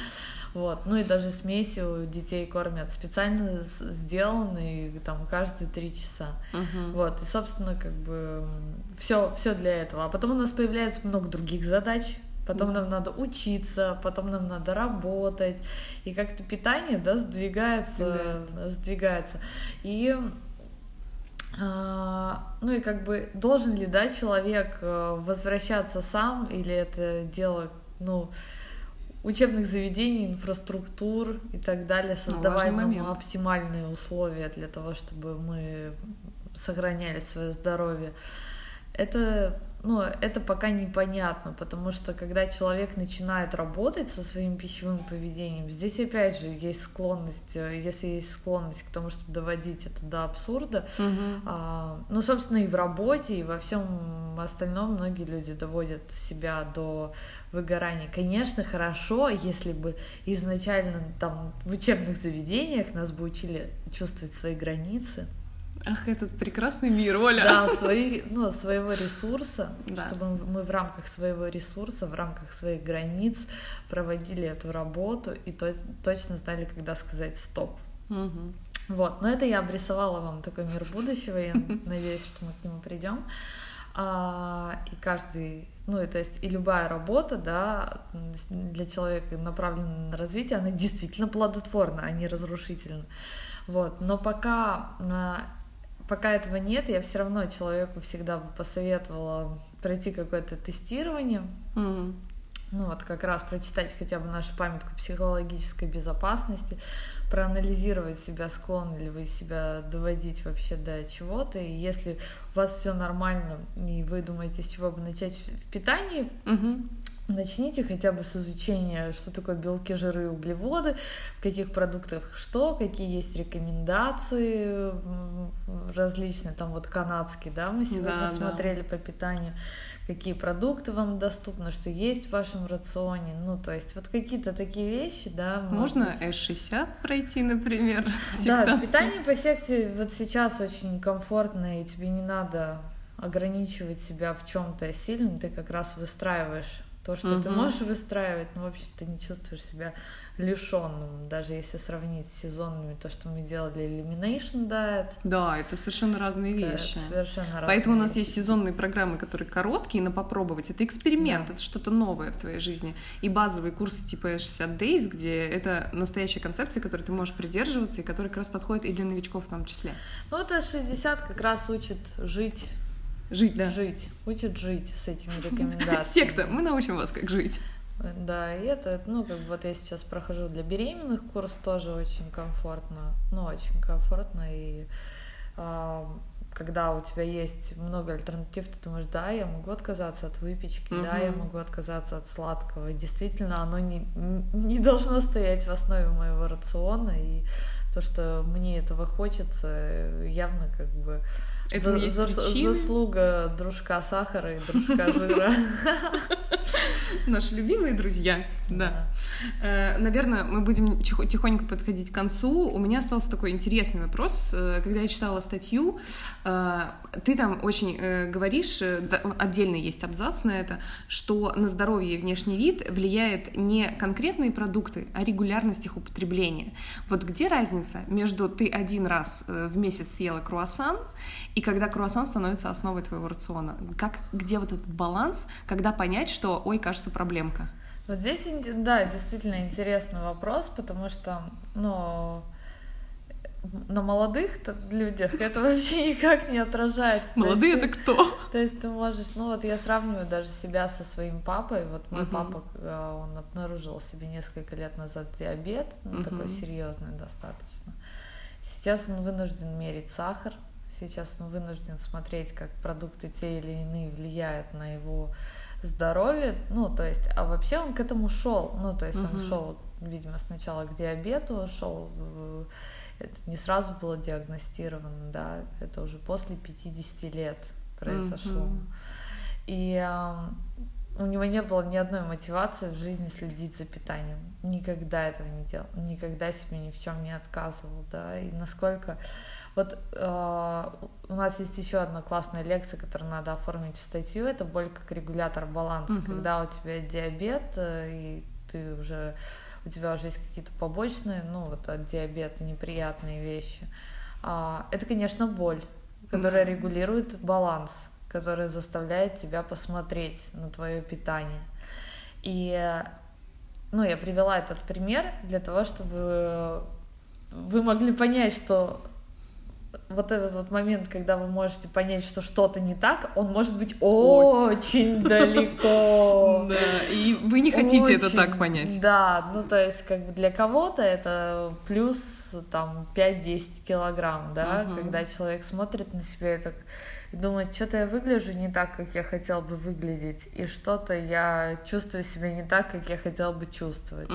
Speaker 2: Вот. Ну и даже смесью детей кормят специально сделанные там каждые три часа.
Speaker 1: Мгм.
Speaker 2: Вот, и, собственно, как бы все, все для этого. А потом у нас появляется много других задач. Потом нам надо учиться, потом нам надо работать. И как-то питание, да, сдвигается.
Speaker 1: Сдвигается.
Speaker 2: сдвигается. И ну и как бы должен ли, да, человек э, возвращаться сам, или это дело, ну, учебных заведений, инфраструктур и так далее, создавать
Speaker 1: важный
Speaker 2: нам оптимальные условия для того, чтобы мы сохраняли свое здоровье. Это, ну, это пока непонятно, потому что когда человек начинает работать со своим пищевым поведением, здесь опять же есть склонность, э, если есть склонность к тому, чтобы доводить это до абсурда,
Speaker 1: Мгм.
Speaker 2: а, ну, собственно, и в работе, и во всем остальном многие люди доводят себя до выгорания. Конечно, хорошо, если бы изначально там в учебных заведениях нас бы учили чувствовать свои границы,
Speaker 1: Ах, этот прекрасный мир, Оля.
Speaker 2: да, свои, ну, своего ресурса,
Speaker 1: Да.
Speaker 2: чтобы мы в рамках своего ресурса, в рамках своих границ проводили эту работу и то- точно знали, когда сказать стоп.
Speaker 1: Мгм.
Speaker 2: Вот, но это я обрисовала вам такой мир будущего, я надеюсь, что мы к нему придем. А, и каждый, ну и то есть и любая работа, да, для человека направленная на развитие, она действительно плодотворна, а не разрушительна. Вот, но пока а, пока этого нет, я все равно человеку всегда бы посоветовала пройти какое-то тестирование,
Speaker 1: Мгм.
Speaker 2: ну вот как раз прочитать хотя бы нашу памятку психологической безопасности, проанализировать себя, склонны ли вы себя доводить вообще до чего-то, и если у вас все нормально, и вы думаете, с чего бы начать в питании,
Speaker 1: Мгм.
Speaker 2: Начните хотя бы с изучения, что такое белки, жиры и углеводы, в каких продуктах что, какие есть рекомендации различные, там вот канадские, да, мы сегодня
Speaker 1: Да, да.
Speaker 2: смотрели по питанию, какие продукты вам доступны, что есть в вашем рационе, ну, то есть вот какие-то такие вещи, да.
Speaker 1: Можно
Speaker 2: быть.
Speaker 1: S60 пройти, например?
Speaker 2: Да,
Speaker 1: сектантство?
Speaker 2: питание по секте вот сейчас очень комфортно, и тебе не надо ограничивать себя в чем-то сильно, ты как раз выстраиваешь то, что ты
Speaker 1: Мгм.
Speaker 2: можешь выстраивать, но в общем ты не чувствуешь себя лишенным, даже если сравнить с сезонными, то, что мы делали Elimination Diet,
Speaker 1: Да, это совершенно разные
Speaker 2: это
Speaker 1: вещи.
Speaker 2: совершенно разные
Speaker 1: Поэтому у нас
Speaker 2: вещи.
Speaker 1: есть сезонные программы, которые короткие, на попробовать. Это эксперимент,
Speaker 2: Да.
Speaker 1: это что-то новое в твоей жизни. И базовые курсы типа 60 Days, где это настоящая концепция, которой ты можешь придерживаться, и которая как раз подходит и для новичков в том числе.
Speaker 2: Ну, это 60 как раз учит жить,
Speaker 1: Жить, да.
Speaker 2: жить, учит жить с этими рекомендациями.
Speaker 1: Секта, мы научим вас, как жить.
Speaker 2: Да, и это, ну, как бы вот я сейчас прохожу для беременных курс, тоже очень комфортно, ну, очень комфортно, и а, когда у тебя есть много альтернатив, ты думаешь, да, я могу отказаться от выпечки, да, я могу отказаться от сладкого, и действительно, оно не, не должно стоять в основе моего рациона, и то, что мне этого хочется, э, явно как бы
Speaker 1: Этому есть
Speaker 2: за-
Speaker 1: причины.
Speaker 2: заслуга дружка сахара и дружка жира.
Speaker 1: Наши любимые друзья. Да. Э, Наверное, мы будем тихонько подходить к концу. У меня остался такой интересный вопрос. Э, Когда я читала статью, э, ты там очень говоришь, отдельно есть абзац на это, что на здоровье и внешний вид влияет не конкретные продукты, а регулярность их употребления. Вот где разница между ты один раз в месяц съела круассан и когда круассан становится основой твоего рациона? Как, где вот этот баланс, когда понять, что, ой, кажется, проблемка?
Speaker 2: Вот здесь, да, действительно интересный вопрос, потому что, ну, на молодых людях это вообще никак не отражается.
Speaker 1: Молодые это кто?
Speaker 2: То есть ты можешь, ну вот я сравниваю даже себя со своим папой. Вот мой
Speaker 1: Мгм.
Speaker 2: папа, э, он обнаружил себе несколько лет назад диабет, ну такой
Speaker 1: Мгм.
Speaker 2: серьезный достаточно. Сейчас он вынужден мерить сахар. Сейчас он вынужден смотреть, как продукты те или иные влияют на его здоровье. Ну, то есть, а вообще он к этому шел. Ну, то есть он
Speaker 1: Мгм.
Speaker 2: шел, видимо, сначала к диабету, шел это не сразу было диагностировано, да, это уже после 50 лет произошло.
Speaker 1: Мгм.
Speaker 2: И ам, у него не было ни одной мотивации в жизни следить за питанием. Никогда этого не делал, никогда себе ни в чем не отказывал, да. И насколько Вот э, у нас есть еще одна классная лекция, которую надо оформить в статью. Это боль как регулятор баланса,
Speaker 1: Мгм.
Speaker 2: когда у тебя диабет э, и ты уже у тебя уже есть какие-то побочные, ну вот от диабета неприятные вещи. А, это, конечно, боль, которая
Speaker 1: Мгм.
Speaker 2: регулирует баланс, которая заставляет тебя посмотреть на твое питание. И ну, я привела этот пример для того, чтобы вы могли понять, что вот этот вот момент, когда вы можете понять, что что-то не так, он может быть очень далеко.
Speaker 1: Да, и вы не хотите это так понять.
Speaker 2: Да, ну то есть как бы для кого-то это плюс там 5-10 килограмм, да, когда человек смотрит на себя и так думает, что-то я выгляжу не так, как я хотел бы выглядеть, и что-то я чувствую себя не так, как я хотел бы чувствовать.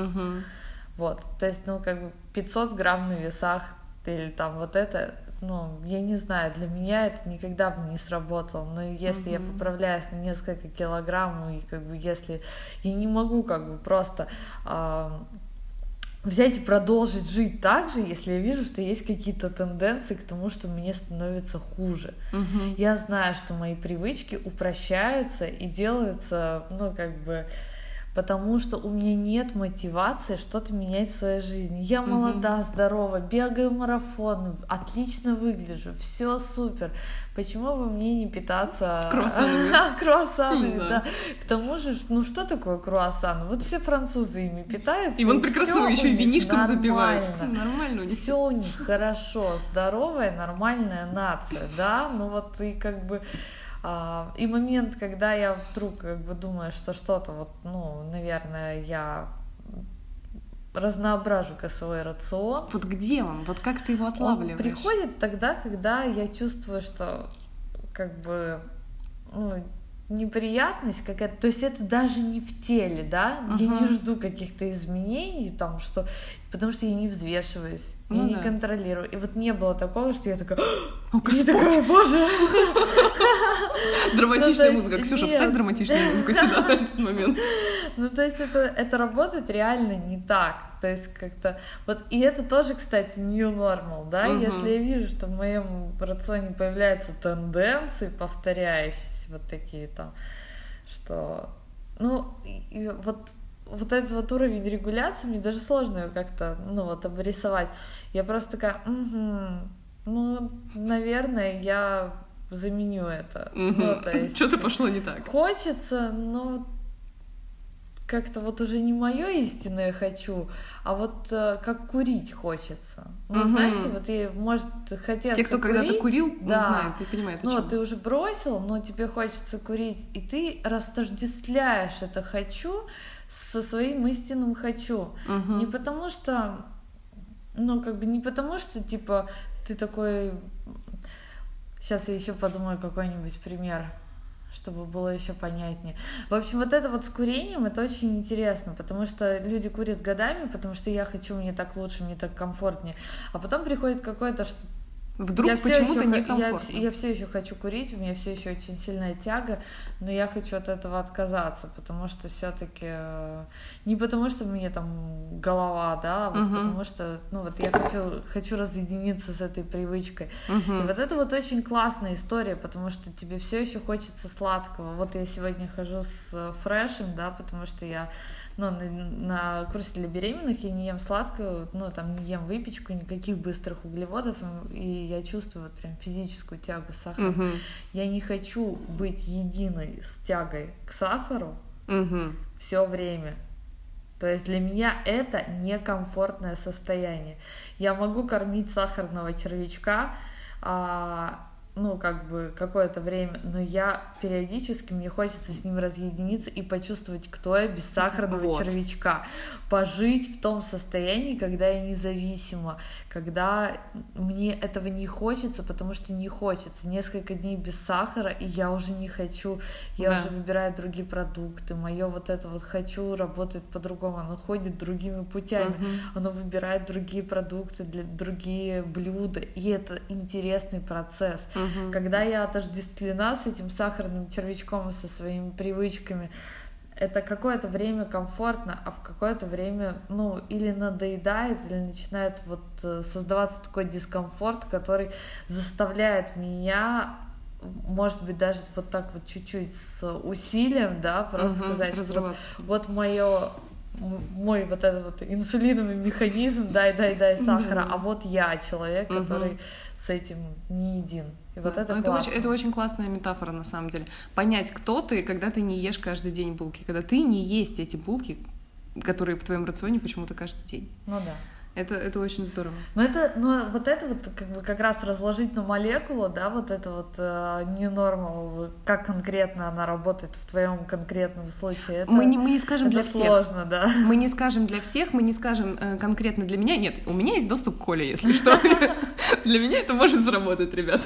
Speaker 2: Вот, то есть, ну, как бы 500 грамм на весах или там вот это, ну, я не знаю, для меня это никогда бы не сработало, но если я
Speaker 1: Мгм.
Speaker 2: поправляюсь на несколько килограмм, и как бы если я не могу как бы просто а, взять и продолжить жить так же, если я вижу, что есть какие-то тенденции к тому, что мне становится хуже.
Speaker 1: Мгм.
Speaker 2: Я знаю, что мои привычки упрощаются и делаются, ну, как бы, потому что у меня нет мотивации что-то менять в своей жизни. Я молода, здорова, бегаю марафон, отлично выгляжу, все супер. Почему бы мне не питаться
Speaker 1: Круассанами.
Speaker 2: круассанами,
Speaker 1: Да.
Speaker 2: да. К тому же, ну что такое круассан? Вот все французы ими питаются.
Speaker 1: И вон прекрасно еще и винишком запивают.
Speaker 2: нормально. Все у них хорошо, здоровая, нормальная нация, да, ну вот и как бы и момент, когда я вдруг как бы думаю, что что-то вот, ну, наверное, я разноображу-ка свой рацион.
Speaker 1: Вот где он? Вот как ты его
Speaker 2: Он
Speaker 1: отлавливаешь?
Speaker 2: приходит тогда, когда я чувствую, что как бы ну, неприятность какая-то, то есть это даже не в теле, да, я не жду каких-то изменений там, что, потому что я не взвешиваюсь, я
Speaker 1: Ну
Speaker 2: не
Speaker 1: да.
Speaker 2: контролирую, и вот не было такого, что я такая,
Speaker 1: О,
Speaker 2: я
Speaker 1: Господь!
Speaker 2: такая, боже,
Speaker 1: Драматичная
Speaker 2: Ну,
Speaker 1: музыка. Ксюша, вставь драматичную музыку сюда на этот момент.
Speaker 2: ну то есть это, это работает реально не так, то есть как-то, вот, и это тоже, кстати, new normal, да, если я вижу, что в моем рационе появляются тенденции повторяющиеся, вот такие там, что, ну, и, и вот вот этот вот уровень регуляции, мне даже сложно его как-то, ну, вот, обрисовать. Я просто такая, «Мгм, ну, наверное, я заменю это. Ну, то есть,
Speaker 1: Что-то пошло не так.
Speaker 2: Хочется, но как-то вот уже не мое истинное хочу, а вот э, как курить хочется. Ну,
Speaker 1: Мгм.
Speaker 2: знаете, вот и может хотеться
Speaker 1: Те, кто когда-то курил,
Speaker 2: да.
Speaker 1: знают и понимают,
Speaker 2: Ну, ты уже бросил, но тебе хочется курить, и ты растождествляешь это хочу со своим истинным хочу.
Speaker 1: Мгм.
Speaker 2: Не потому что, ну, как бы не потому что, типа, ты такой... Сейчас я еще подумаю какой-нибудь пример, чтобы было еще понятнее. В общем, вот это вот с курением, это очень интересно, потому что люди курят годами, потому что я хочу, мне так лучше, мне так комфортнее. А потом приходит какое-то, что
Speaker 1: Вдруг
Speaker 2: я
Speaker 1: почему-то
Speaker 2: ещё х-
Speaker 1: некомфортно.
Speaker 2: Я, все еще хочу курить, у меня все еще очень сильная тяга, но я хочу от этого отказаться, потому что все-таки не потому, что мне там голова, да, а вот
Speaker 1: Мгм.
Speaker 2: потому что, ну вот я хочу, хочу разъединиться с этой привычкой.
Speaker 1: Мгм.
Speaker 2: И вот это вот очень классная история, потому что тебе все еще хочется сладкого. Вот я сегодня хожу с э, фрешем, да, потому что я ну, на, на курсе для беременных я не ем сладкое, ну, там не ем выпечку, никаких быстрых углеводов, и, я чувствую вот прям физическую тягу с сахаром.
Speaker 1: Мгм.
Speaker 2: Я не хочу быть единой с тягой к сахару
Speaker 1: Мгм.
Speaker 2: все время. То есть для меня это некомфортное состояние. Я могу кормить сахарного червячка, а, как бы какое-то время, но я периодически, мне хочется с ним разъединиться и почувствовать, кто я без сахарного
Speaker 1: Вот.
Speaker 2: червячка. Пожить в том состоянии, когда я независима, когда мне этого не хочется, потому что не хочется. Несколько дней без сахара, и я уже не хочу, я
Speaker 1: Да.
Speaker 2: уже выбираю другие продукты. Мое вот это вот хочу работает по-другому, оно ходит другими путями,
Speaker 1: Мгм.
Speaker 2: оно выбирает другие продукты, для другие блюда, и это интересный процесс. Когда я отождествлена с этим сахарным червячком со своими привычками, это какое-то время комфортно, а в какое-то время, ну, или надоедает, или начинает вот э, создаваться такой дискомфорт, который заставляет меня может быть, даже вот так вот чуть-чуть с усилием, да, просто угу, сказать, что вот, вот мое мой вот этот вот инсулиновый механизм, дай, дай, дай сахара, а вот я человек, который с этим не един. И вот это,
Speaker 1: это, очень, это очень классная метафора, на самом деле. Понять, кто ты, когда ты не ешь каждый день булки, когда ты не есть эти булки, которые в твоем рационе почему-то каждый день.
Speaker 2: Ну да.
Speaker 1: Это, это очень здорово.
Speaker 2: Но это, но вот это вот как бы как раз разложить на молекулу, да, вот это вот э, не норма, как конкретно она работает в твоем конкретном случае. Это,
Speaker 1: мы не мы не скажем для всех.
Speaker 2: Сложно, да.
Speaker 1: Мы не скажем для всех, мы не скажем э, конкретно для меня. Нет, у меня есть доступ к Коле, если что. Для меня это может заработать, ребят.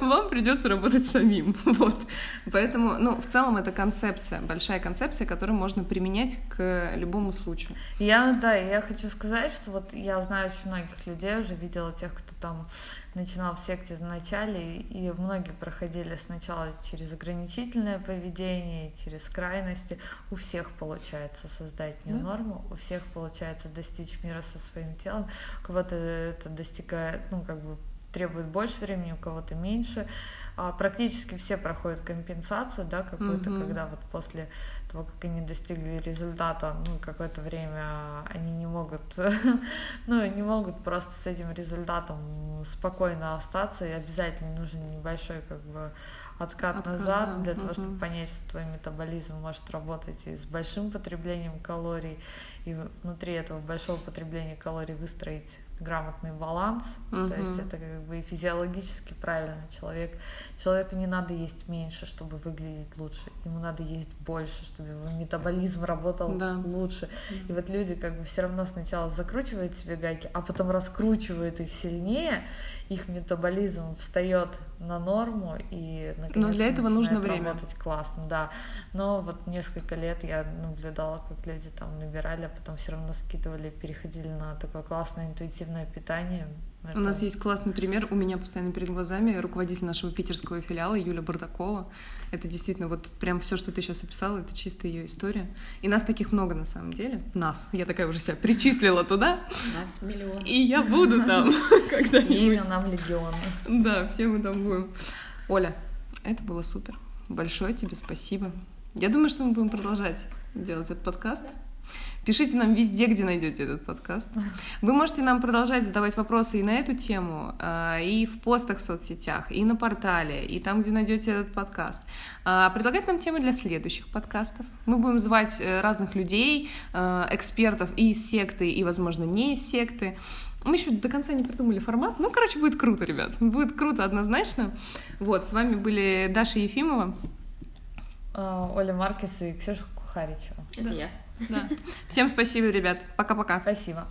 Speaker 1: Вам придется работать самим, вот. Поэтому, ну, в целом это концепция, большая концепция, которую можно применять к любому случаю.
Speaker 2: Я, да, я хочу сказать, что вот я знаю очень многих людей, уже видела тех, кто там начинал в секте в начале, и многие проходили сначала через ограничительное поведение, через крайности. У всех получается создать не да. норму, у всех получается достичь мира со своим телом, у кого-то это достигает, ну, как бы требует больше времени, у кого-то меньше. А практически все проходят компенсацию, да, какую-то, угу. когда вот после того, как они достигли результата, ну, какое-то время они не могут, ну, не могут просто с этим результатом спокойно остаться, и обязательно нужен небольшой, как бы, откат, откат назад да. для того, чтобы понять, что твой метаболизм может работать и с большим потреблением калорий, и внутри этого большого потребления калорий выстроить грамотный баланс, угу. то есть это как бы и физиологически правильно человек. Человеку не надо есть меньше, чтобы выглядеть лучше, ему надо есть больше, чтобы его метаболизм работал да. лучше. И вот люди как бы все равно сначала закручивают себе гайки, а потом раскручивают их сильнее, их метаболизм встает на норму и
Speaker 1: наконец Но для этого нужно время.
Speaker 2: работать классно, да. Но вот несколько лет я наблюдала, как люди там набирали, а потом все равно скидывали, переходили на такое классное интуитивное питание.
Speaker 1: Это... У нас есть классный пример, у меня постоянно перед глазами руководитель нашего питерского филиала Юля Бардакова. Это действительно вот прям все, что ты сейчас описала, это чисто ее история. И нас таких много на самом деле. Нас. Я такая уже себя причислила туда.
Speaker 4: Нас миллион.
Speaker 1: И я буду там когда-нибудь.
Speaker 2: Имя нам легион.
Speaker 1: Да, все мы там будем. Оля, это было супер. Большое тебе спасибо. Я думаю, что мы будем продолжать делать этот подкаст. Пишите нам везде, где найдете этот подкаст. Вы можете нам продолжать задавать вопросы и на эту тему, э, и в постах в соцсетях, и на портале, и там, где найдете этот подкаст. А, предлагать нам темы для следующих подкастов. Мы будем звать э, разных людей, э, экспертов и из секты, и, возможно, не из секты. Мы еще до конца не придумали формат. Ну, короче, будет круто, ребят. Будет круто однозначно. Вот, с вами были Даша Ефимова.
Speaker 2: Оля Маркес и Ксюша Кухаричева.
Speaker 4: Это да. я.
Speaker 1: Да. Всем спасибо, ребят. Пока-пока.
Speaker 2: Спасибо.